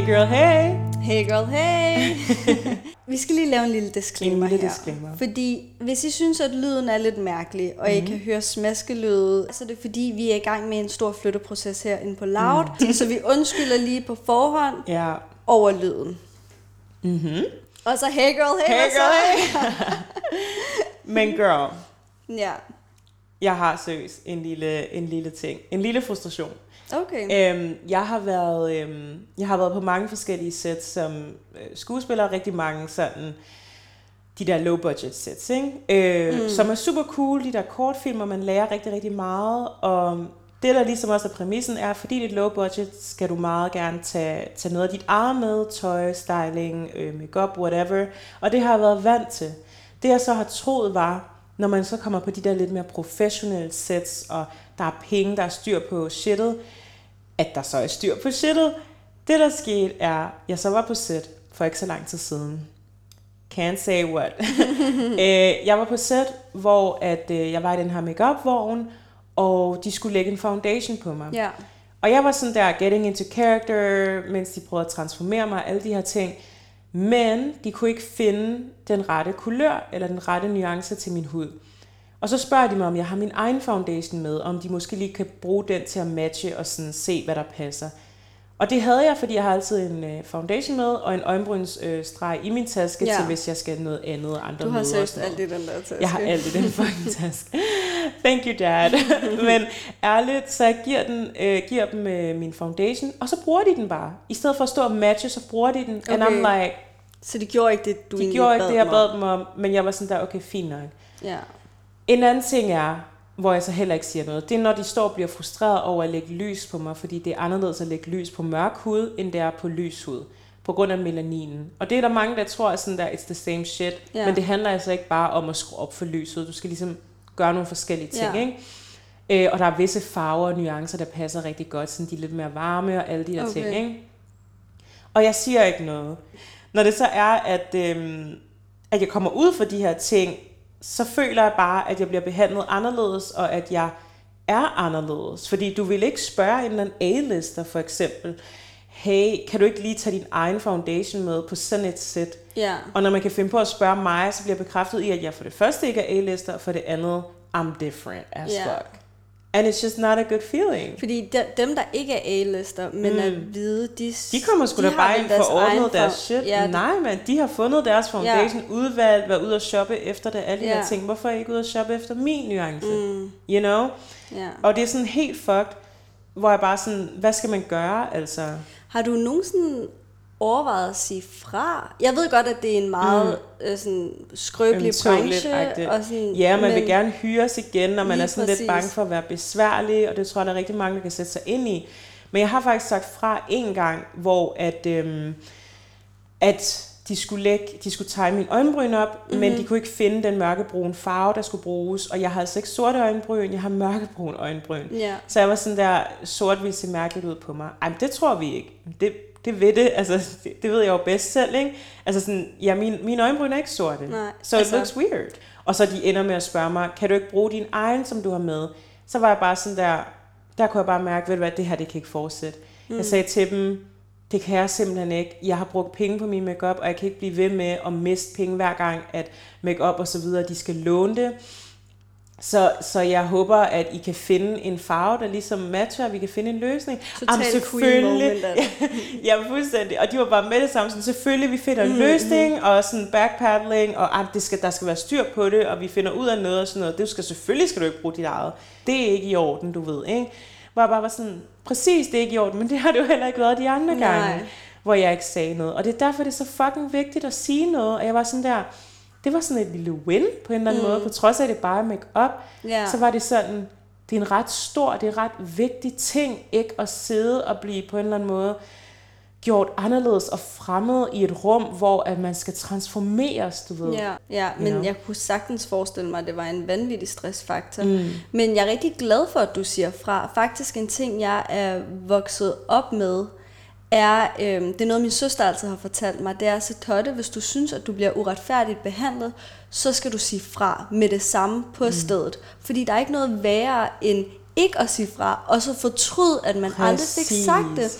Hey girl, hey! Hey girl, hey! vi skal lige lave en lille disclaimer En lille her. disclaimer. Fordi hvis I synes, at lyden er lidt mærkelig, og mm. I kan høre smaskelyde, så er det fordi, vi er i gang med en stor flytteproces herinde på Loud. Mm. Så vi undskylder lige på forhånd Ja. over lyden. Mm-hmm. Og så hey girl, hey, Hey girl, hey! Men girl, Ja, jeg har seriøst en lille, en lille ting. En lille frustration. Okay. Øhm, jeg har været øhm, jeg har været på mange forskellige sets som øh, skuespiller, rigtig mange sådan de der low budget sets, ikke? Øh, mm. som er super cool, de der kortfilmer, man lærer rigtig, rigtig meget, og det der ligesom også er præmissen er, fordi det er low budget, skal du meget gerne tage, tage noget af dit eget med, tøj, styling, øh, makeup, whatever, og det har jeg været vant til. Det jeg så har troet var, når man så kommer på de der lidt mere professionelle sets, og der er penge, der er styr på shittet, at der så er styr på shittet. Det, der skete, er, jeg så var på set for ikke så lang tid siden. Can't say what. øh, jeg var på set, hvor at, øh, jeg var i den her makeup-vogn, og de skulle lægge en foundation på mig. Ja, Og jeg var sådan der, getting into character, mens de prøvede at transformere mig, alle de her ting. Men de kunne ikke finde den rette kulør, eller den rette nuance til min hud. Og så spørger de mig, om jeg har min egen foundation med, om de måske lige kan bruge den til at matche og sådan se, hvad der passer. Og det havde jeg, fordi jeg har altid en øh, foundation med, og en øjenbrynsstreg øh, i min taske, Ja. til hvis jeg skal noget andet og andre du har seriøst alt i den der taske. Jeg har alt i den fucking taske. Thank you, dad. Men ærligt, så jeg giver, den, øh, giver dem øh, min foundation, og så bruger de den bare. I stedet for at stå og matche, så bruger de den. Okay. And. I'm like, Så de gjorde ikke det, du de egentlig gjorde ikke det, jeg bad dem om, men jeg var sådan der, okay, fint nok. Ja. En anden ting er, hvor jeg så heller ikke siger noget, det er, når de står og bliver frustreret over at lægge lys på mig, fordi det er anderledes at lægge lys på mørk hud, end det er på lys hud, på grund af melaninen. Og det er der mange, der tror, at sådan der, it's the same shit, Ja. men det handler altså ikke bare om at skrue op for lyset. Du skal ligesom gøre nogle forskellige ting, Ja. ikke? Øh, og der er visse farver og nuancer, der passer rigtig godt, sådan de er lidt mere varme og alle de der Okay. ting, ikke? Og jeg siger ikke noget. Når det så er, at, øhm, at jeg kommer ud for de her ting, så føler jeg bare, at jeg bliver behandlet anderledes, og at jeg er anderledes. Fordi du vil ikke spørge en eller anden A-lister for eksempel, hey, kan du ikke lige tage din egen foundation med på sådan et sæt? Ja. Og når man kan finde på at spørge mig, så bliver jeg bekræftet i, at jeg for det første ikke er A-lister, og for det andet, I'm different as Ja. fuck. And it's just not a good feeling. Fordi de, dem, der ikke er A-lister, men mm. er hvide, de, De kommer sgu da bare ind for ordnet deres shit. Ja, Nej, men de har fundet deres foundation, ja. udvalgt, været ude og shoppe efter det, alle de Ja. her ting. Hvorfor er I ikke ude og shoppe efter min nuance? Mm, You know? ja. Og det er sådan helt fucked, hvor jeg bare sådan, hvad skal man gøre, altså? Har du nogensinde overvejet at sige fra? Jeg ved godt, at det er en meget mm. øh, sådan, skrøbelig branche. Og sådan, Ja, man men, vil gerne hyres igen, og man er sådan præcis. lidt bange for at være besværlig, og det tror jeg, der er rigtig mange, der kan sætte sig ind i. Men jeg har faktisk sagt fra en gang, hvor at, øhm, at de skulle, lægge, de skulle tegne min øjenbryn op, Mhm. mm-hmm. men de kunne ikke finde den mørkebrune farve, der skulle bruges. Og jeg har altså ikke sorte øjenbryn, jeg har mørkebrune øjenbryn. Ja. Så jeg var sådan der, sort ville se mærkeligt ud på mig. Ej, det tror vi ikke. Det, det ved det, altså, det, det ved jeg jo bedst selv, ikke? Altså sådan, ja, min, mine øjenbryn er ikke sorte. Nej, så altså- it looks weird. Og så de ender med at spørge mig, kan du ikke bruge din egen, som du har med? Så var jeg bare sådan der, der kunne jeg bare mærke, ved du hvad, det her, det kan ikke fortsætte. Mm. Jeg sagde til dem, det kan jeg simpelthen ikke. Jeg har brugt penge på min makeup, og jeg kan ikke blive ved med at miste penge hver gang, at makeup og så videre, de skal låne det. Så, så jeg håber, at I kan finde en farve, der ligesom matcher, og vi kan finde en løsning. Total queen moment, altså. ja, fuldstændig. Og de var bare med det samme. Sådan, selvfølgelig, vi finder en løsning, og sådan backpedaling, og ah, det skal, der skal være styr på det, og vi finder ud af noget og sådan noget. Det skal selvfølgelig skal du ikke bruge dit eget. Det er ikke i orden, du ved, ikke? Hvor jeg bare var sådan, præcis, det er ikke i orden, men det har det jo heller ikke været de andre Nej. gange, hvor jeg ikke sagde noget. Og det er derfor, det er så fucking vigtigt at sige noget. Og jeg var sådan der, det var sådan et lille win på en eller anden mm. måde, på trods af, at det bare er make-up, Ja. så var det sådan, det er en ret stor, det er en ret vigtig ting, ikke at sidde og blive på en eller anden måde gjort anderledes og fremmed i et rum, hvor at man skal transformeres, du ved. Ja, ja men know? jeg kunne sagtens forestille mig, at det var en vanvittig stressfaktor. Mm. Men jeg er rigtig glad for, at du siger fra. Faktisk en ting, jeg er vokset op med, er, øhm, det er noget, min søster altid har fortalt mig, det er, så Totte, hvis du synes, at du bliver uretfærdigt behandlet, så skal du sige fra med det samme på mm. stedet. Fordi der er ikke noget værre end ikke at sige fra, og så fortryde, at man aldrig fik Præcis. sagt det.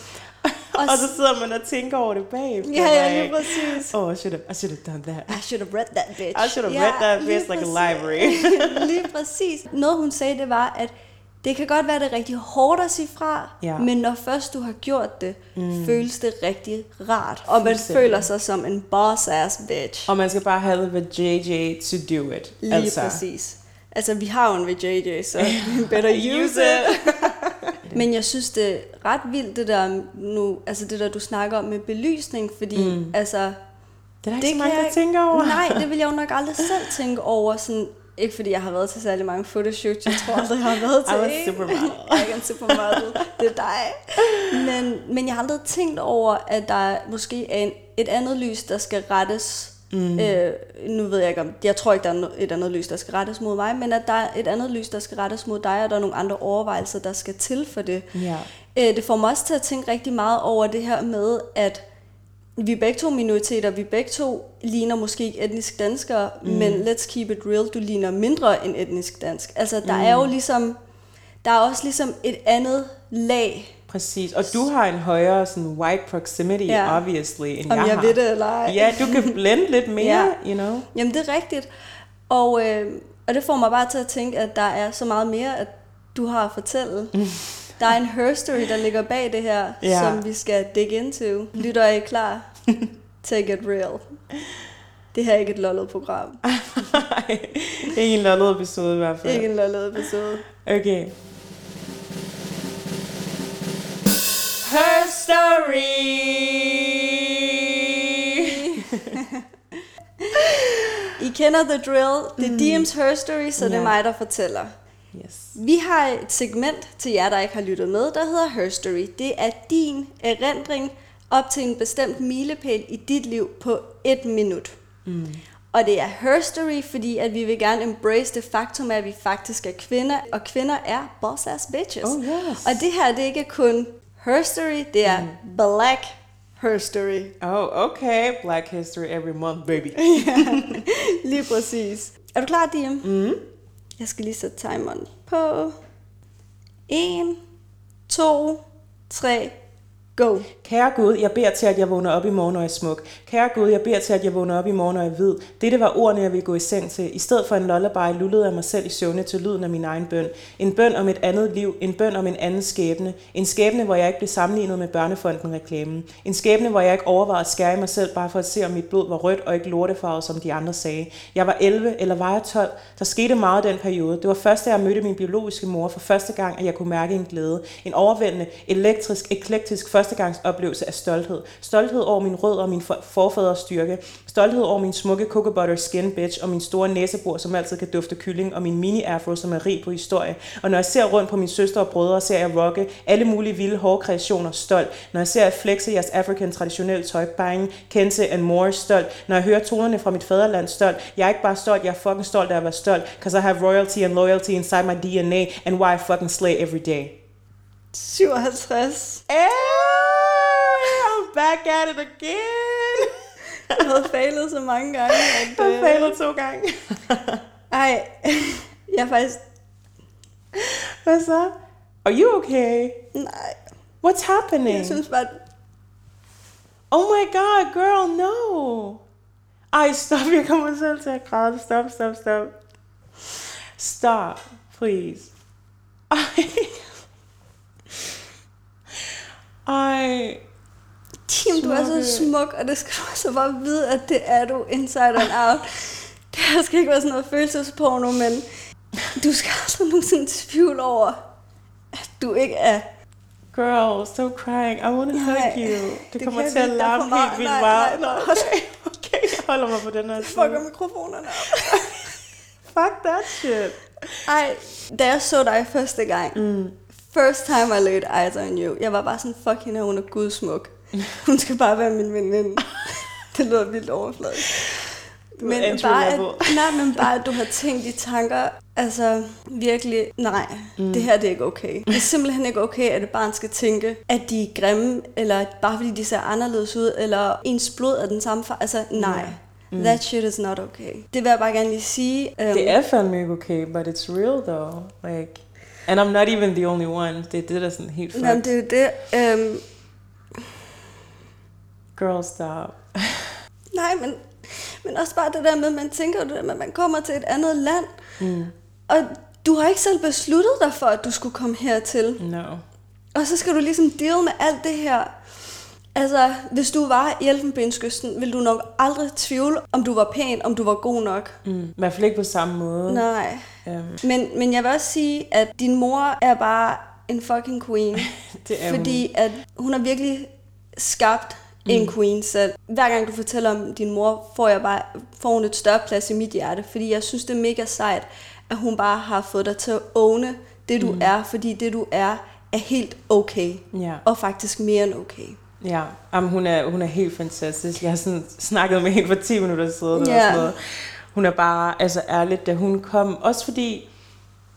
og, og så sidder man og tænker over det bagefter. Ja, ja, lige præcis. Oh, I should have, I should have done that. I should have read that bitch. I should have ja, read that bitch like præcis. a library. lige præcis. Noget hun sagde, det var, at det kan godt være, det er rigtig hårdt at sige fra, ja. men når først du har gjort det, mm. føles det rigtig rart. Og man føler sig som en boss-ass bitch. Og man skal bare have det ved JJ to do it. Lige altså. præcis. Altså, vi har jo en JJ, så better use it. men jeg synes, det er ret vildt, det der, nu, altså det der, du snakker om med belysning, fordi mm. altså... Det er ikke det så mange, der tænker over. Nej, det vil jeg jo nok aldrig selv tænke over. Sådan, ikke fordi jeg har været til særlig mange photoshoots, jeg tror aldrig, jeg har været til I en. supermodel. jeg er ikke en supermodel, det er dig. Men, men jeg har aldrig tænkt over, at der måske er en, et andet lys, der skal rettes. Mm. Øh, nu ved jeg ikke om, jeg tror ikke, der er et andet lys, der skal rettes mod mig, men at der er et andet lys, der skal rettes mod dig, og der er nogle andre overvejelser, der skal til for det. Ja. Øh, det får mig også til at tænke rigtig meget over det her med, at vi er begge to minoriteter, vi begge to ligner måske ikke etnisk danskere, mm. men let's keep it real, du ligner mindre end etnisk dansk. Altså, der mm. er jo ligesom, der er også ligesom et andet lag. Præcis, og du har en højere sådan white proximity, ja. obviously, end Om jeg, jeg har. ved det eller ej. Ja, du kan blende lidt mere, ja. you know. Jamen, det er rigtigt. Og, øh, og det får mig bare til at tænke, at der er så meget mere, at du har at fortælle. Der er en herstory, der ligger bag det her, ja. som vi skal dig into. Lytter I klar? Take it real. Det her er ikke et lollet program. ikke en lollet episode i hvert fald. Ikke en lollet episode. Okay. Her story! I kender the drill. Det er mm. DM's her story, så yeah. det er mig, der fortæller. Yes. Vi har et segment til jer, der ikke har lyttet med, der hedder Her Story. Det er din erindring op til en bestemt milepæl i dit liv på et minut. Mm. Og det er her story, fordi at vi vil gerne embrace det faktum, at vi faktisk er kvinder, og kvinder er boss ass bitches. Oh, yes. Og det her, det er ikke kun her story, det er mm. black her story. Oh, okay. Black history every month, baby. ja, lige præcis. Er du klar, Diem? Mm. Jeg skal lige sætte timeren på. 1, 2, 3, Go. Kære Gud, jeg beder til, at jeg vågner op i morgen, og jeg er smuk. Kære Gud, jeg beder til, at jeg vågner op i morgen, og jeg er hvid. Dette var ordene, jeg ville gå i seng til. I stedet for en lullaby lullede jeg mig selv i søvne til lyden af min egen bøn. En bøn om et andet liv. En bøn om en anden skæbne. En skæbne, hvor jeg ikke blev sammenlignet med børnefonden-reklamen. En skæbne, hvor jeg ikke overvejede at skære mig selv, bare for at se, om mit blod var rødt og ikke lortefarvet, som de andre sagde. Jeg var 11, eller var jeg 12? Der skete meget den periode. Det var først, da jeg mødte min biologiske mor for første gang, at jeg kunne mærke en glæde. En overvældende, elektrisk, eklektisk førstegangsoplevelse af stolthed. Stolthed over min rød og min forfædres styrke. Stolthed over min smukke cocoa butter skin bitch og min store næsebor, som altid kan dufte kylling, og min mini afro, som er rig på historie. Og når jeg ser rundt på mine søster og brødre, ser jeg rocke alle mulige vilde hårkreationer stolt. Når jeg ser at flexe jeres African traditionelle tøj, bang, kente and more stolt. Når jeg hører tonerne fra mit fædreland stolt. Jeg er ikke bare stolt, jeg er fucking stolt af at være stolt. Cause I have royalty and loyalty inside my DNA, and why I fucking slay every day. 57. Hey, I'm back at it again. Jeg havde fejlet så mange gange. At, jeg har fejlet to gange. Ej, jeg er faktisk... Hvad så? Are you okay? Nej. What's happening? Jeg synes bare... Oh my god, girl, no. Ej, stop, jeg kommer selv til at græde. Stop, stop, stop. Stop, please. Ej. Ej. Tim, du er så smuk, og det skal du altså bare vide, at det er du inside and out. Det her skal ikke være sådan noget følelsesporno, men du skal aldrig nogensinde tvivl over, at du ikke er Girl, stop crying. I want to hug you. Det, det kommer til at larme helt vildt meget. Nej, okay, okay, jeg holder mig på den her side. Fucker mikrofonerne op. Fuck that shit. Ej, da jeg så dig første gang, mm. First time I laid eyes on you, jeg var bare sådan, fuck hende, hun er gudsmuk. Hun skal bare være min veninde. det lyder vildt overfladisk. Men bare, at, nej, men bare, at du har tænkt de tanker, altså virkelig, nej, mm. det her det er ikke okay. Det er simpelthen ikke okay, at et barn skal tænke, at de er grimme, eller bare fordi de ser anderledes ud, eller ens blod er den samme far. Altså, nej. Mm. That shit is not okay. Det vil jeg bare gerne lige sige. Um, det er fandme ikke okay, but it's real though. Like, and I'm not even the only one. Det er det, der er sådan helt fucked. Jamen, det er det. Um, Girl, stop. Nej, men, men også bare det der med, at man tænker det der med, at man kommer til et andet land, mm. og du har ikke selv besluttet dig for, at du skulle komme hertil. No. Og så skal du ligesom deal med alt det her. Altså, hvis du var i Elfenbenskysten, ville du nok aldrig tvivle, om du var pæn, om du var god nok. Mm. I hvert fald ikke på samme måde. Nej. Um, Men, men jeg vil også sige, at din mor er bare en fucking queen. det er fordi at hun har virkelig skabt en queen selv. Hver gang du fortæller om din mor, får, jeg bare, får hun et større plads i mit hjerte. Fordi jeg synes, det er mega sejt, at hun bare har fået dig til at åne det, du mm. er. Fordi det, du er, er helt okay. hun. Ja. Og faktisk mere end okay. Ja, Jamen, hun, er, hun er helt fantastisk. Jeg har sådan snakket med hende for 10 minutter siden. Ja. Og sådan noget. Hun er bare, altså ærligt, da hun kom. Også fordi,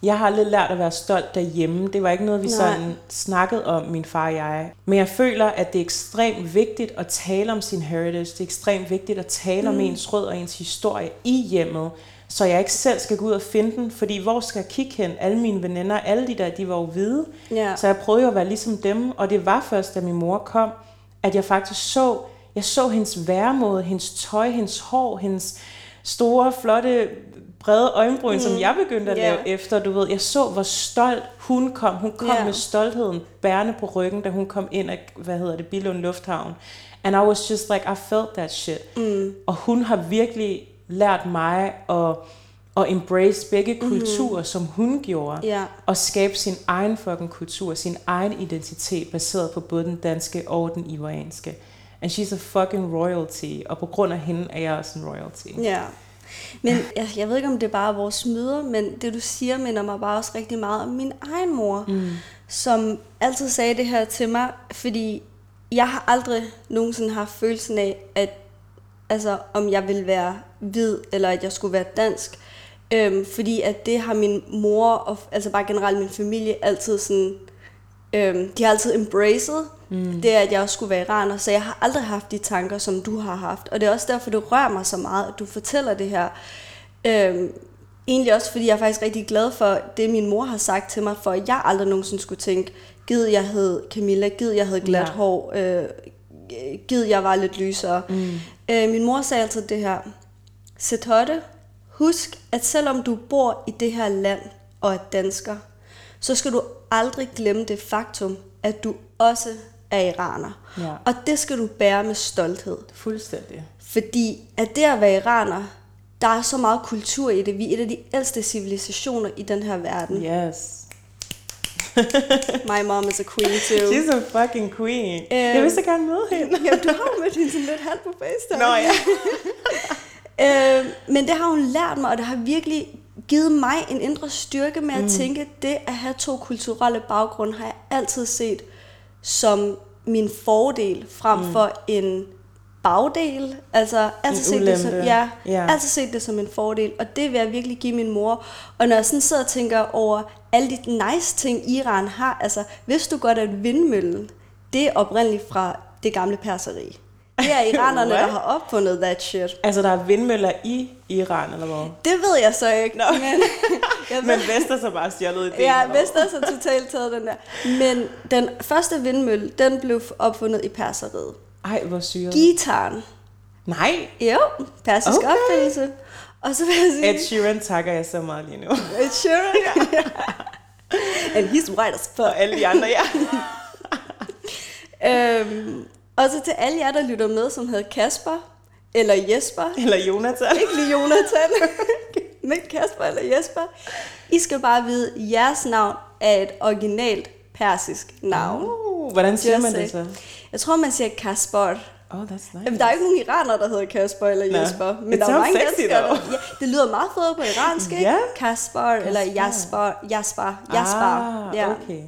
jeg har lidt lært at være stolt derhjemme. Det var ikke noget, vi Nej. sådan snakkede om, min far og jeg. Men jeg føler, at det er ekstremt vigtigt at tale om sin heritage. Det er ekstremt vigtigt at tale mm. om ens rød og ens historie i hjemmet. Så jeg ikke selv skal gå ud og finde den. Fordi hvor skal jeg kigge hen? Alle mine veninder, alle de der, de var jo hvide. Ja. Så jeg prøvede jo at være ligesom dem, og det var først, da min mor kom, at jeg faktisk så, jeg så hendes væremåde, hendes tøj, hendes hår, hendes store, flotte, brede øjenbryn, mm. som jeg begyndte at Ja. lave efter, du ved. Jeg så, hvor stolt hun kom. Hun kom Ja. med stoltheden bærende på ryggen, da hun kom ind af, hvad hedder det, Billund Lufthavn. And I was just like, I felt that shit. Mm. Og hun har virkelig lært mig at, at embrace begge kulturer, som hun gjorde Ja. og skabe sin egen fucking kultur, sin egen identitet, baseret på både den danske og den ivorianske. And she's a fucking royalty, og på grund af hende er jeg også en royalty. Ja. Men jeg, jeg ved ikke, om det er bare vores møder, men det du siger minder mig bare også rigtig meget om min egen mor, mm. som altid sagde det her til mig, fordi jeg har aldrig nogensinde haft følelsen af, at altså, om jeg vil være hvid, eller at jeg skulle være dansk. Øhm, fordi at det har min mor, og altså bare generelt min familie, altid sådan, øhm, de har altid embraced, mm. det at jeg også skulle være iraner, så jeg har aldrig haft de tanker, som du har haft. Og det er også derfor, det rører mig så meget, at du fortæller det her. Øhm, egentlig også, fordi jeg er faktisk rigtig glad for det, min mor har sagt til mig, for at jeg aldrig nogensinde skulle tænke, gid jeg hed Camilla, gid jeg havde glat ja. hår, øh, gid jeg var lidt lysere. Mm. Øh, min mor sagde altid det her, Setotte, husk, at selvom du bor i det her land og er dansker, så skal du aldrig glemme det faktum, at du også er iraner. Ja. Og det skal du bære med stolthed. Fuldstændig. Fordi at det at være iraner, der er så meget kultur i det. Vi er et af de ældste civilisationer i den her verden. Yes. My mom is a queen too. She's a fucking queen. Øhm. jeg vil så gerne møde hende. ja, du har jo mødt hende sådan lidt halvt på FaceTime. Nå ja. Øh, men det har hun lært mig, og det har virkelig givet mig en indre styrke med at mm. tænke, det at have to kulturelle baggrunde har jeg altid set som min fordel frem mm. for en bagdel. Altså altid set det som, ja, Ja. altid set det som en fordel, og det vil jeg virkelig give min mor. Og når jeg sådan sidder og tænker over alle de nice ting, Iran har, altså hvis du godt at vindmøllen, det er oprindeligt fra det gamle perseri. Det er iranerne, der har opfundet that shit. Altså, der er vindmøller i Iran, eller hvad? Det ved jeg så ikke, Nå. men Men Vester så bare stjålet idéen. ja? Vestas har totalt taget den der. Men den første vindmølle, den blev opfundet i perseriet. Ej, hvor syret. Gitaren. Nej, Jo, persisk okay. opfindelse. Og så vil jeg sige... Ed Sheeran takker jeg så meget lige nu. Ed Sheeran, ja. And he's white as fuck. Og alle de andre, ja. Øhm, og så til alle jer, der lytter med, som hedder Kasper eller Jesper. Eller Jonathan. Ikke lige Jonathan, men Kasper eller Jesper. I skal bare vide, at jeres navn er et originalt persisk navn. Uh, hvordan siger Just man det så? Jeg tror, man siger Kasper. Oh, that's nice. Jamen, der er ikke nogen iraner, der hedder Kasper eller Nå. Jesper. Men It der er mange sexy, danskere, der, ja, det lyder meget federe på iransk, ikke? Ja. Kasper, eller Jasper, Jasper, Jasper. Ah, ja. okay.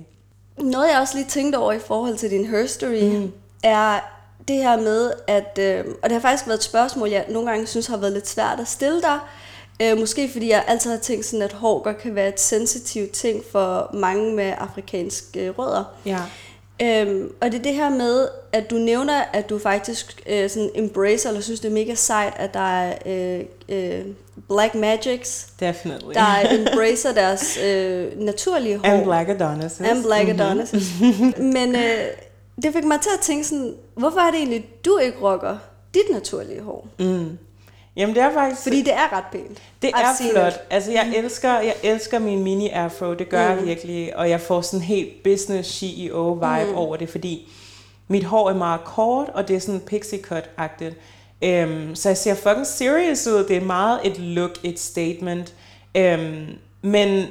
Noget, jeg også lige tænkte over i forhold til din herstory, mm. er det her med, at, øh, og det har faktisk været et spørgsmål, jeg nogle gange synes har været lidt svært at stille dig, øh, måske fordi jeg altid har tænkt sådan, at hår godt kan være et sensitivt ting for mange med afrikanske øh, rødder. Ja. Øhm, og det er det her med, at du nævner, at du faktisk øh, sådan embracer, eller synes det er mega sejt, at der er øh, øh, black magics, Definitely. der embracer deres øh, naturlige hår. And Black Adonis. And Black Adonis. Men øh, det fik mig til at tænke sådan, hvorfor er det egentlig, du ikke rocker dit naturlige hår? Mm. Jamen det er faktisk... Fordi det er ret pænt. Det er flot. It. Altså jeg elsker, jeg elsker min mini afro, det gør mm. jeg virkelig. Og jeg får sådan helt business CEO vibe mm. over det, fordi mit hår er meget kort, og det er sådan pixie cut-agtigt. Um, så jeg ser fucking serious ud. Det er meget et look, et statement. Um, men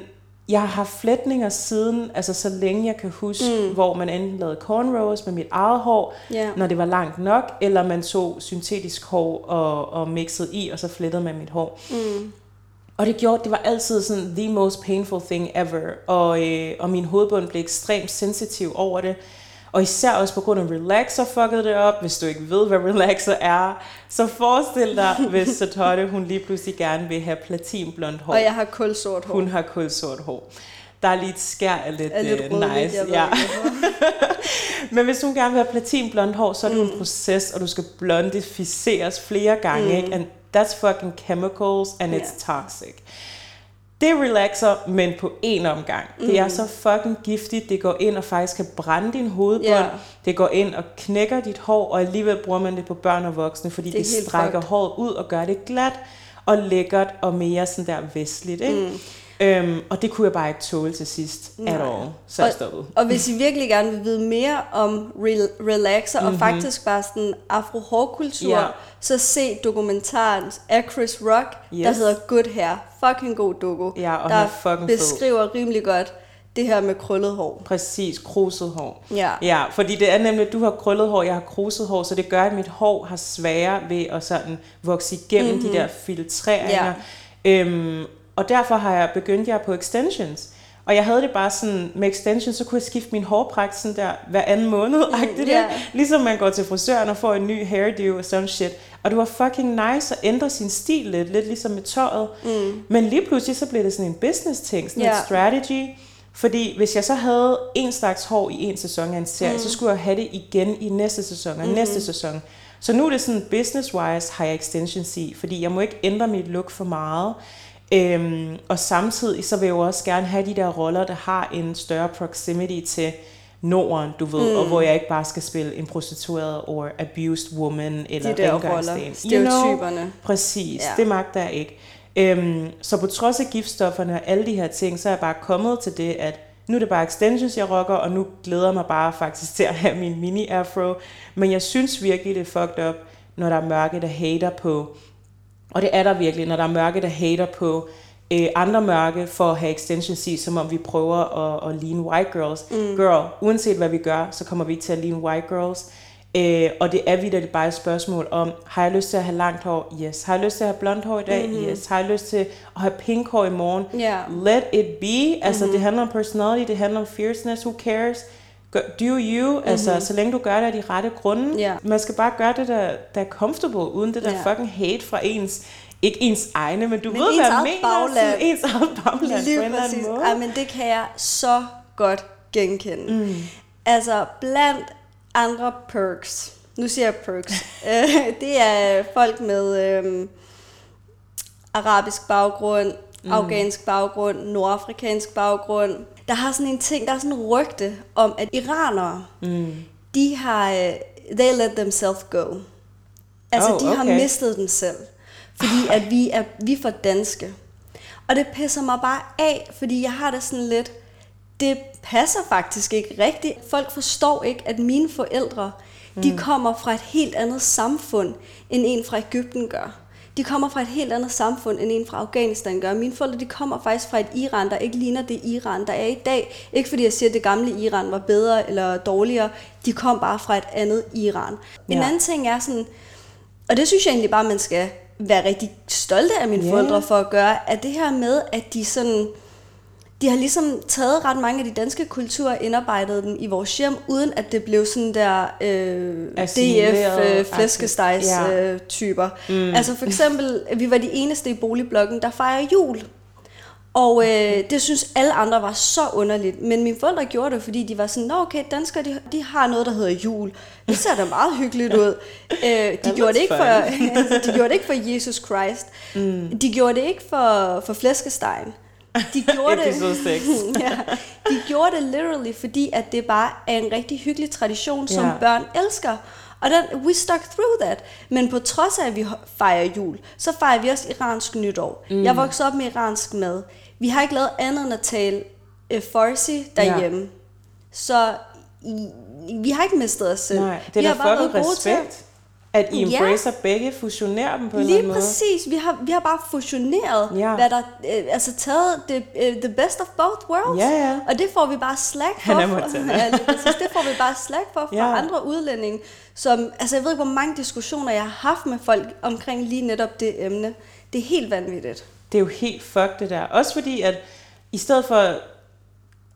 jeg har haft flætninger siden, altså så længe jeg kan huske, mm. hvor man enten lavede cornrows med mit eget hår, yeah. når det var langt nok, eller man tog syntetisk hår og, og mixede i, og så flettede man mit hår. Mm. Og det gjorde, det var altid sådan the most painful thing ever, og, øh, og min hovedbund blev ekstremt sensitiv over det. Og især også på grund af relaxer fuckede det op. Hvis du ikke ved, hvad relaxer er, så forestil dig, hvis Satotte, hun lige pludselig gerne vil have platinblondt hår. Og jeg har kulsort hår. Hun har kulsort hår. Der er lige et skær af lidt, er lidt uh, nice. ja. Men hvis hun gerne vil have platinblondt hår, så er det mm. en proces, og du skal blondificeres flere gange. Mm. Ikke? And that's fucking chemicals, and yeah. it's toxic. Det relaxer, men på en omgang. Mm. Det er mm. så fucking giftigt. Det går ind og faktisk kan brænde din hovedbund. Yeah. Det går ind og knækker dit hår, og alligevel bruger man det på børn og voksne, fordi det, det strækker fucked. håret ud og gør det glat og lækkert og mere sådan der vestligt. Ikke? Mm. Øhm, og det kunne jeg bare ikke tåle til sidst Nej. at all. Så og, jeg stoppede. Og hvis I virkelig gerne vil vide mere om re- relaxer mm-hmm. og faktisk bare sådan afro-hårkultur, yeah. så se dokumentaren af Chris Rock, yes. der hedder Good Hair. Fucking god doku. Ja, og der fucking beskriver fed. rimelig godt det her med krøllet hår. Præcis, kruset hår. Ja. ja. fordi det er nemlig, at du har krøllet hår, jeg har kruset hår, så det gør, at mit hår har sværere ved at sådan vokse igennem mm-hmm. de der filtreringer. Ja. Øhm, og derfor har jeg begyndt jer på extensions. Og jeg havde det bare sådan, med extensions, så kunne jeg skifte min hårpragt sådan der hver anden måned. Mm, yeah. Ligesom man går til frisøren og får en ny hairdo og sådan shit. Og det var fucking nice at ændre sin stil lidt, lidt ligesom med tøjet. Mm. Men lige pludselig så blev det sådan en business ting, sådan yeah. en strategy. Fordi hvis jeg så havde en slags hår i en sæson af en serie, mm. så skulle jeg have det igen i næste sæson og mm-hmm. næste sæson. Så nu er det sådan business-wise har jeg extensions i, fordi jeg må ikke ændre mit look for meget. Øhm, og samtidig så vil jeg jo også gerne have de der roller, der har en større proximity til Norden, du ved, mm. og hvor jeg ikke bare skal spille en prostitueret or abused woman eller de der roller, stereotyperne. You know? Præcis, ja. det magter jeg ikke. Øhm, så på trods af giftstofferne og alle de her ting, så er jeg bare kommet til det, at nu er det bare extensions, jeg rocker, og nu glæder jeg mig bare faktisk til at have min mini-afro. Men jeg synes virkelig, det er fucked up, når der er mørke, der hater på og det er der virkelig, når der er mørke, der hater på øh, andre mørke for at have extensions i, som om vi prøver at, at ligne white girls. Mm. Girl, uanset hvad vi gør, så kommer vi til at ligne white girls. Øh, og det er videre bare et spørgsmål om, har jeg lyst til at have langt hår? Yes. Har jeg lyst til at have blondt hår i dag? Mm-hmm. Yes. Har jeg lyst til at have pink hår i morgen? Yeah. Let it be. Altså, mm-hmm. det handler om personality, det handler om fierceness. Who cares? Do you, mm-hmm. altså så længe du gør det af de rette grunde. Yeah. Man skal bare gøre det, der, der er comfortable, uden det der yeah. fucking hate fra ens, ikke ens egne, men du men ved, hvad jeg mener. Bagland. Ens eget bagland Lige på en præcis. eller anden måde. Ja, men det kan jeg så godt genkende. Mm. Altså, blandt andre perks, nu siger jeg perks, øh, det er folk med øh, arabisk baggrund, mm. afghansk baggrund, nordafrikansk baggrund, der har sådan en ting, der er sådan en rygte om, at iranere, mm. de har, øh, they let themselves go. Altså, oh, de okay. har mistet dem selv, fordi at vi er, vi er for danske. Og det pisser mig bare af, fordi jeg har det sådan lidt, det passer faktisk ikke rigtigt. Folk forstår ikke, at mine forældre, mm. de kommer fra et helt andet samfund, end en fra Ægypten gør de kommer fra et helt andet samfund, end en fra Afghanistan gør. Mine forældre, de kommer faktisk fra et Iran, der ikke ligner det Iran, der er i dag. Ikke fordi jeg siger, at det gamle Iran var bedre eller dårligere. De kom bare fra et andet Iran. Ja. En anden ting er sådan, og det synes jeg egentlig bare, man skal være rigtig stolte af mine yeah. forældre for at gøre, at det her med, at de sådan de har ligesom taget ret mange af de danske kulturer, indarbejdet dem i vores hjem, uden at det blev sådan der øh, DF øh, ja. øh, typer. Mm. Altså for eksempel, vi var de eneste i boligblokken, der fejrer jul. Og øh, det synes alle andre var så underligt. Men mine forældre gjorde det, fordi de var sådan, Nå okay, danskere de, de har noget, der hedder jul. Det ser da meget hyggeligt ud. Øh, de, gjorde det ikke for, altså, de gjorde det ikke for Jesus Christ. Mm. De gjorde det ikke for, for flæskestegen. De gjorde det, 6. ja, de gjorde det literally, fordi at det bare er en rigtig hyggelig tradition, som ja. børn elsker. Og den, we stuck through that. Men på trods af, at vi fejrer jul, så fejrer vi også iransk nytår. Mm. Jeg voksede op med iransk mad. Vi har ikke lavet andet end at tale uh, farsi derhjemme. Ja. Så i, vi har ikke mistet os selv. Nej, det er vi da fucking respekt. At I embracer ja. begge, fusionerer dem på Lige en eller anden præcis. Vi har, vi har bare fusioneret, ja. hvad der, øh, altså taget det, uh, the best of both worlds. Ja, ja. Og det får vi bare slack for. Han er ja, præcis, det får vi bare slack for fra ja. andre udlændinge. Som, altså jeg ved ikke, hvor mange diskussioner jeg har haft med folk omkring lige netop det emne. Det er helt vanvittigt. Det er jo helt fuck det der. Også fordi, at i stedet for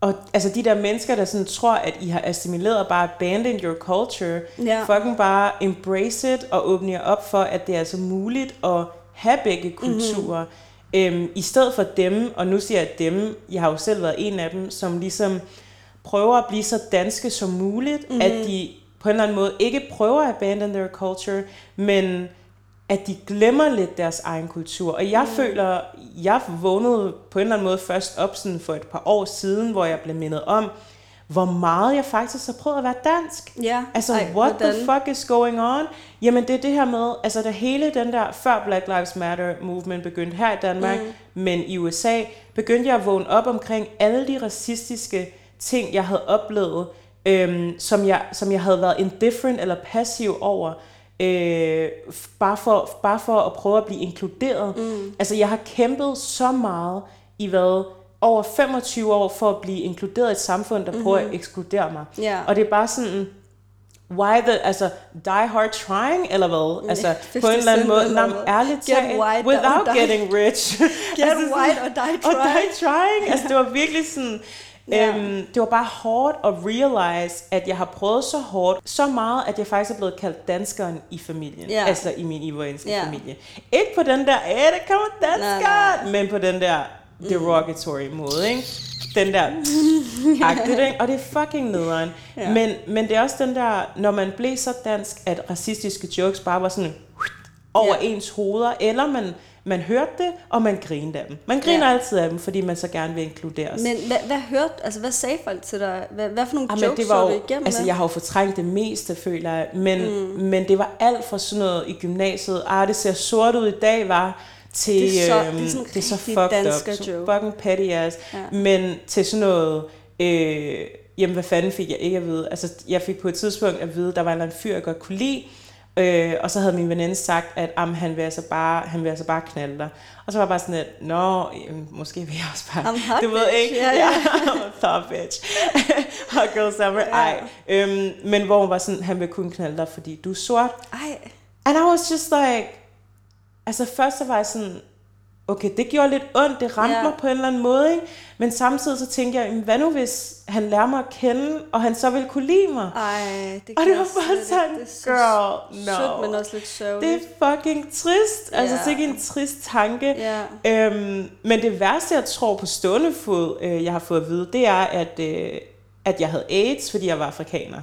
og altså de der mennesker, der sådan tror, at I har assimileret bare abandoned your culture, ja. fucking bare embrace it og åbne jer op for, at det er altså muligt at have begge kulturer. Mm-hmm. Øhm, I stedet for dem, og nu siger jeg dem, jeg har jo selv været en af dem, som ligesom prøver at blive så danske som muligt, mm-hmm. at de på en eller anden måde ikke prøver at abandon their culture, men at de glemmer lidt deres egen kultur. Og jeg mm. føler, jeg vågnede på en eller anden måde først op sådan for et par år siden, hvor jeg blev mindet om, hvor meget jeg faktisk har prøvet at være dansk. Ja. Altså, Ej, what hvordan? the fuck is going on? Jamen, det er det her med, altså, da hele den der, før Black Lives Matter movement begyndte her i Danmark, mm. men i USA, begyndte jeg at vågne op omkring alle de racistiske ting, jeg havde oplevet, øhm, som, jeg, som jeg havde været indifferent eller passiv over øh, bare, for, bare for at prøve at blive inkluderet. Mm. Altså, jeg har kæmpet så meget i hvad over 25 år for at blive inkluderet i et samfund, der mm-hmm. prøver at ekskludere mig. Yeah. Og det er bare sådan, why the, altså, die hard trying, eller hvad? Altså, på en eller anden måde, nam, ærligt talt, without getting rich. Get altså, white or die trying. Og die trying. Altså, det var virkelig sådan, Yeah. Øhm, det var bare hårdt at realize, at jeg har prøvet så hårdt, så meget, at jeg faktisk er blevet kaldt danskeren i familien. Yeah. Altså i min ivorenske yeah. familie. Ikke på den der, æh, det kommer dansker, men på den der derogatory mm. måde, ikke? Den der agtigt, ikke? Og det er fucking nederen. Yeah. Men, men det er også den der, når man blev så dansk, at racistiske jokes bare var sådan over yeah. ens hoveder, eller man man hørte det, og man grinede af dem. Man griner ja. altid af dem, fordi man så gerne vil inkluderes. Men hvad, hvad hørte, altså hvad sagde folk til dig? Hvad, hvad for nogle ah, jokes det var jo, du igennem Altså jeg har jo fortrængt det meste, føler jeg. Men, mm. men det var alt fra sådan noget i gymnasiet. Ah, det ser sort ud i dag, var til, det er så, øhm, det er, sådan det er så fucked up, så fucking petty ass, ja. men til sådan noget, øh, jamen hvad fanden fik jeg ikke at vide, altså jeg fik på et tidspunkt at vide, der var en fyr, jeg godt kunne lide, Øh, og så havde min veninde sagt, at am, han, vil altså bare, han vil altså bare knalde dig. Og så var jeg bare sådan lidt, nå, jamen, måske vil jeg også bare... I'm hot du ved ikke? Ja, ja. I'm a bitch. hot girl summer. Ja. Ej. Øhm, men hvor hun var sådan, han vil kun knalde dig, fordi du er sort. Ej. And I was just like... Altså først så var jeg sådan, okay, det gjorde lidt ondt, det ramte ja. mig på en eller anden måde, ikke? men samtidig så tænkte jeg, hvad nu hvis han lærer mig at kende, og han så vil kunne lide mig? Ej, det og det var bare sådan, det er girl, no. Sødt, men også lidt sørgeligt. Det er fucking trist, altså det er ikke en trist tanke. Ja. Øhm, men det værste, jeg tror på stående fod, øh, jeg har fået at vide, det er, at, øh, at jeg havde AIDS, fordi jeg var afrikaner.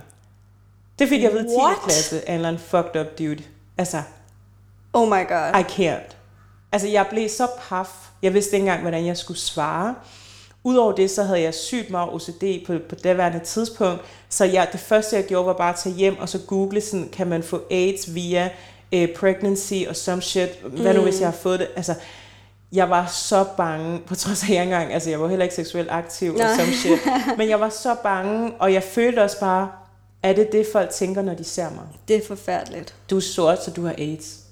Det fik jeg ved i 10. klasse af en eller anden fucked up dude. Altså, oh my god. I can't. Altså, jeg blev så paf. Jeg vidste ikke engang, hvordan jeg skulle svare. Udover det, så havde jeg sygt meget OCD på, på daværende tidspunkt, så jeg, det første, jeg gjorde, var bare at tage hjem og så google, sådan, kan man få AIDS via uh, pregnancy og some shit. Hvad nu, mm. hvis jeg har fået det? Altså, jeg var så bange, på trods af, at jeg engang, altså jeg var heller ikke seksuelt aktiv og some shit, men jeg var så bange, og jeg følte også bare, er det det, folk tænker, når de ser mig? Det er forfærdeligt. Du er sort, så du har AIDS.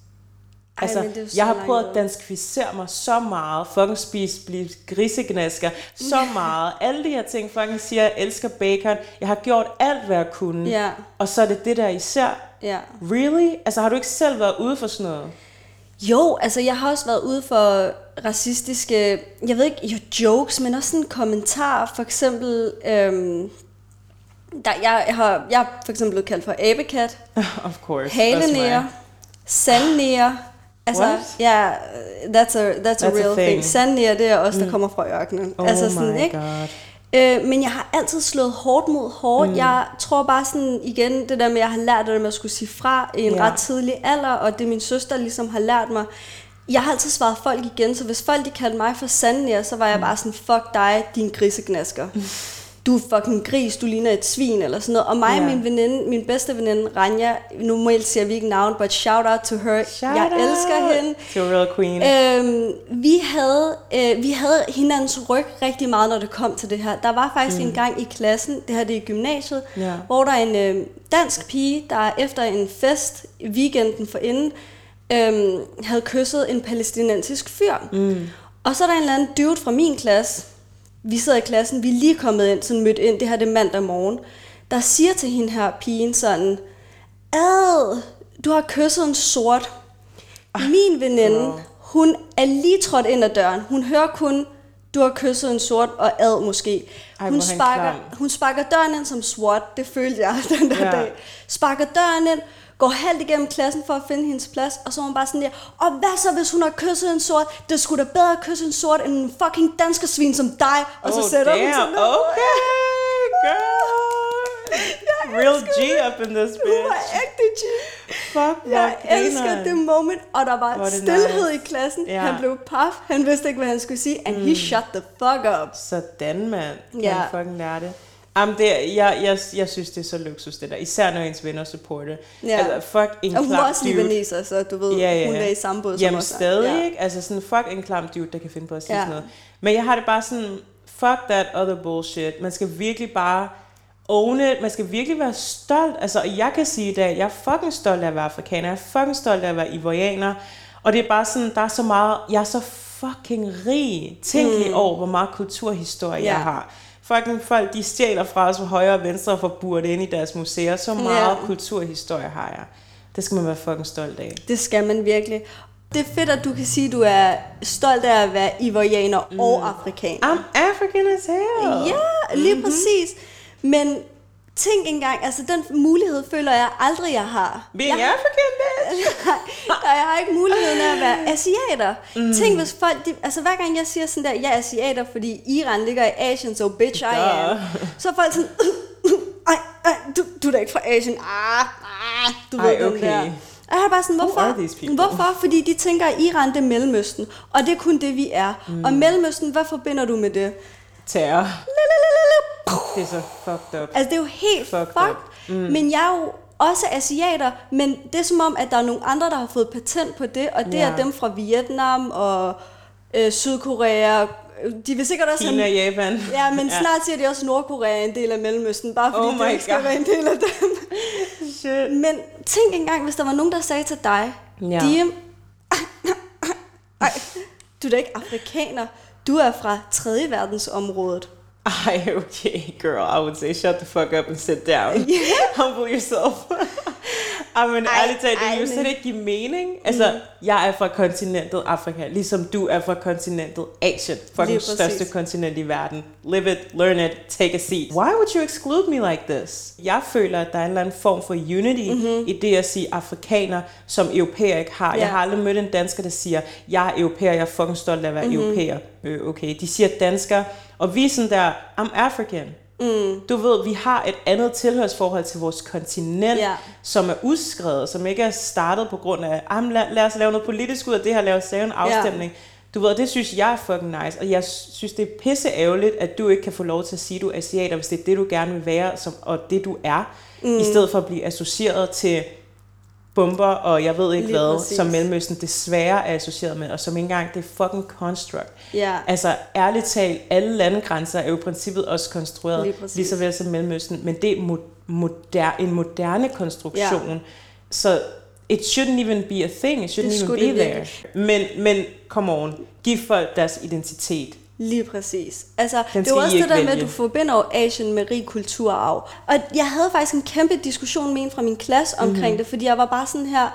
Altså, Ej, jeg har prøvet at danskificere mig så meget, fucking spise, blive grisegnasker, så meget. Alle de her ting, fucking siger, jeg elsker bacon. Jeg har gjort alt, hvad jeg kunne. Ja. Og så er det det der især. Ja. Really? Altså, har du ikke selv været ude for sådan noget? Jo, altså jeg har også været ude for racistiske, jeg ved ikke, jo jokes, men også sådan kommentar. For eksempel, øhm, der, jeg, har, jeg er for eksempel blevet kaldt for abekat. of course. Halenære. Sandnære. Altså, What? ja, yeah, that's a, that's, that's a real a thing. thing. Det er også der mm. kommer fra ørkenen. Oh altså sådan, my ikke? God. Øh, men jeg har altid slået hårdt mod hårdt. Mm. Jeg tror bare sådan, igen, det der med, at jeg har lært det med at skulle sige fra i en yeah. ret tidlig alder, og det min søster ligesom har lært mig. Jeg har altid svaret folk igen, så hvis folk de kaldte mig for Sandnia, så var jeg mm. bare sådan, fuck dig, din grisegnasker. Du er fucking gris, du ligner et svin, eller sådan noget. Og mig og Ja. min veninde, min bedste veninde, Ranja, normalt siger vi ikke navn, but shout out to her. Shout jeg out elsker hende. To a real queen. Øhm, vi, havde, øh, vi havde hinandens ryg rigtig meget, når det kom til det her. Der var faktisk mm. en gang i klassen, det her det er i gymnasiet, Ja. hvor der er en øh, dansk pige, der efter en fest i weekenden for inden, øh, havde kysset en palæstinensisk fyr. Mm. Og så er der en eller anden dude fra min klasse, vi sidder i klassen, vi er lige kommet ind, sådan mødt ind, det her det er mandag morgen, der siger til hende her pigen sådan, ad, du har kysset en sort. Min veninde, hun er lige trådt ind ad døren. Hun hører kun, du har kysset en sort og ad måske. Ej, hun, er sparker, hun sparker døren ind som SWAT, det følte jeg den der Ja. dag. Sparker døren ind, går halvt igennem klassen for at finde hendes plads, og så er hun bare sådan der, og hvad så hvis hun har kysset en sort? Det skulle da bedre at kysse en sort end en fucking dansker svin som dig. Og så oh, sætter damn. hun ned. Okay, girl. Real G up in this Hun var bitch. ægte G. Fuck, Jeg elsker det moment, og der var det stillhed nice. i klassen. Ja. Han blev paf, han vidste ikke, hvad han skulle sige, and he shut the fuck up. Sådan, mand. Ja. ja. fucking lære det. Jamen, det, jeg, jeg, jeg synes, det er så luksus, det der. Især når ens venner supporter. Ja. Altså, fuck en Og hun var også libaneser, så du ved, Ja, ja, hun er i samme båd som Jamen os. stadig, Ja. ikke? Altså sådan, fuck en klam dude, der kan finde på at sige Ja. sådan noget. Men jeg har det bare sådan, fuck that other bullshit. Man skal virkelig bare own it. Man skal virkelig være stolt. Altså, jeg kan sige i dag, jeg er fucking stolt af at være afrikaner. Jeg er fucking stolt af at være ivorianer. Og det er bare sådan, der er så meget, jeg er så fucking rig. Tænk lige over, hvor meget kulturhistorie Mm. Ja. jeg har. Fucking folk, de stjæler fra os højre og venstre og får burde ind i deres museer. Så meget Ja. kulturhistorie har jeg. Det skal man være fucking stolt af. Det skal man virkelig. Det er fedt, at du kan sige, at du er stolt af at være ivorianer mm. og afrikaner. I'm African as hell. Ja, lige mm-hmm. præcis. Men tænk engang, altså den mulighed føler jeg aldrig, jeg har. Being jeg, African, bitch. Nej, jeg har ikke muligheden af at være asiater. Mm. Tænk hvis folk, de, altså hver gang jeg siger sådan der, jeg er asiater, fordi Iran ligger i Asien, so bitch I am. Så er folk sådan, ej, ej, du, du er da ikke fra Asien. Ah, ah, du ved Ej, den okay. der. Og jeg har bare sådan, hvorfor? Hvorfor? Fordi de tænker, at Iran det er Mellemøsten, og det er kun det, vi er. Mm. Og Mellemøsten, hvad forbinder du med det? Terror. Det er så fucked up. Altså, det er jo helt Fucked fucked. up. Mm. Men jeg er jo også asiater, men det er som om, at der er nogle andre, der har fået patent på det, og det Ja. er dem fra Vietnam og øh, Sydkorea. De vil sikkert også Kina, have... Japan. Ja, men snart siger de også, at Nordkorea er en del af Mellemøsten, bare fordi Oh det ikke skal God. være en del af dem. Shit. Men tænk engang, hvis der var nogen, der sagde til dig, Ja. Diem, du er da ikke afrikaner, du er fra 3. verdensområdet. Ej, okay, girl. I would say shut the fuck up and sit down. Humble yourself. Ej, men Ej, ærligt talt, det vil jo slet ikke give mening. Altså, jeg er fra kontinentet Afrika, ligesom du er fra kontinentet Asien. Fucking største kontinent i verden. Live it, learn it, take a seat. Why would you exclude me like this? Jeg føler, at der er en eller anden form for unity mm-hmm. i det at sige afrikaner, som europæer ikke har. Ja. Jeg har aldrig mødt en dansker, der siger, jeg er europæer, jeg er fucking stolt af at være mm-hmm. europæer. Øh, okay, de siger dansker, og vi er sådan der, I'm African. Mm. Du ved, vi har et andet tilhørsforhold til vores kontinent, Ja. som er udskrevet, som ikke er startet på grund af, "Am, lad, lad os lave noget politisk ud af det her, lad os lave en afstemning. Du ved, det synes jeg er fucking nice, og jeg synes, det er pisse ærgerligt, at du ikke kan få lov til at sige, at du er asiater, hvis det er det, du gerne vil være, som, og det du er, mm. i stedet for at blive associeret til bomber, og jeg ved ikke Lige hvad, præcis. som Mellemøsten desværre er associeret med, og som ikke engang, det er fucking construct. Ja. Altså, ærligt talt, alle landegrænser er jo i princippet også konstrueret, Lige så vel som Mellemøsten, men det er mo- moder- en moderne konstruktion. Ja. Så it shouldn't even be a thing, it shouldn't Det even be there. Men, men, come on, giv folk deres identitet. Lige præcis. Altså, det er også det der med, at du forbinder jo Asien med rig kulturarv. Og jeg havde faktisk en kæmpe diskussion med en fra min klasse omkring mm. det, fordi jeg var bare sådan her,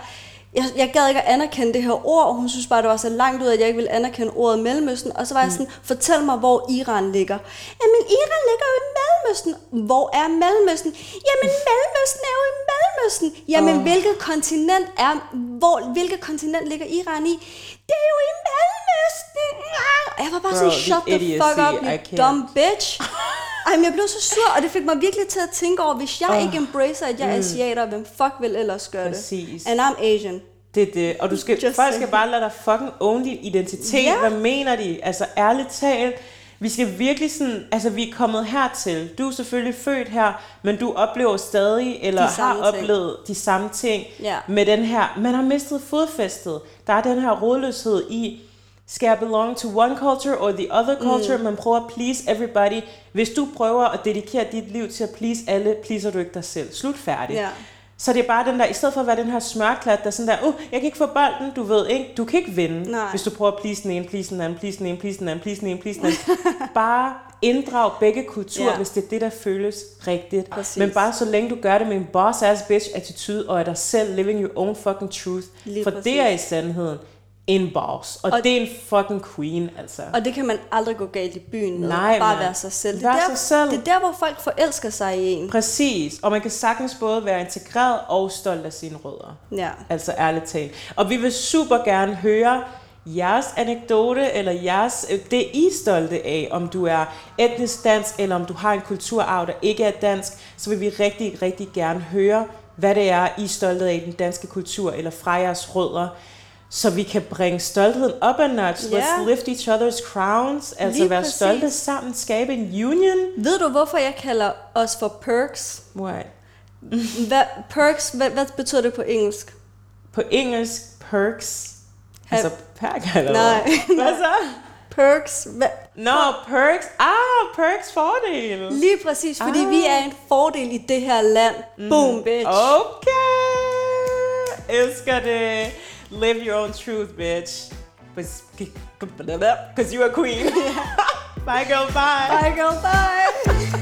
jeg, jeg gad ikke at anerkende det her ord, og hun synes bare, det var så langt ud, at jeg ikke ville anerkende ordet Mellemøsten. Og så var jeg Mhm. sådan, fortæl mig, hvor Iran ligger. Jamen, Iran ligger jo i Mellemøsten. Hvor er Mellemøsten? Jamen, Mellemøsten er jo i Mellemøsten. Jamen, oh. hvilket kontinent er, hvor, hvilket kontinent ligger Iran i? Det er jo i Mellemøsten. Og jeg var bare Bro, sådan, shut the fuck up, you dumb bitch. Ej, men jeg blev så sur, og det fik mig virkelig til at tænke over, hvis jeg Åh. ikke embracer, at jeg er asiater, hvem fuck vil ellers gøre det? Præcis. And I'm Asian. Det er det. Og du skal, Just folk skal bare lade dig fucking own din identitet. Ja. Hvad mener de? Altså ærligt talt, Vi skal virkelig sådan, altså vi er kommet hertil. Du er selvfølgelig født her, men du oplever stadig, eller har ting. oplevet de samme ting Ja. med den her, man har mistet fodfæstet. Der er den her rodløshed i, skal jeg belong to one culture or the other culture? Mm. Man prøver at please everybody. Hvis du prøver at dedikere dit liv til at please alle, pleaser du ikke dig selv. Slut færdigt. Ja. Så det er bare den der, i stedet for at være den her smørklat, der er sådan der, uh, jeg kan ikke få bolden, du ved ikke, du kan ikke vinde, Nej. hvis du prøver at please den ene, please den anden, please den ene, please den anden, please den ene, please den anden. bare inddrag begge kulturer, Ja. hvis det er det, der føles rigtigt. Præcis. Men bare så længe du gør det med en boss-ass bitch attitude, og er dig selv living your own fucking truth. Lige for præcis. det er i sandheden en boss, og, og det er en fucking queen, altså. Og det kan man aldrig gå galt i byen med. Nej, bare mand. være sig selv. Det Vær er, der, sig selv. det er der, hvor folk forelsker sig i en. Præcis, og man kan sagtens både være integreret og stolt af sine rødder. Ja. Altså ærligt talt. Og vi vil super gerne høre jeres anekdote, eller jeres, øh, det I er stolte af, om du er etnisk dansk, eller om du har en kulturarv, der ikke er dansk, så vil vi rigtig, rigtig gerne høre, hvad det er, I er stolte af i den danske kultur, eller fra jeres rødder, så vi kan bringe stoltheden op a notch. Ja. Let's lift each other's crowns, altså Lige være præcis. stolte sammen, skabe en union. Ved du, hvorfor jeg kalder os for perks? What? Hvad, perks, hvad, hvad betyder det på engelsk? På engelsk, perks. Ha- Altså perk, eller Nej. hvad? Så? Perks? Nå, perks. Ah, perks fordel. Lige præcis, fordi Ah. vi er en fordel i det her land. Mm. Boom, bitch. Okay. Elsker det. Live your own truth, bitch. Because you are a queen. bye, girl. Bye. Bye, girl, bye.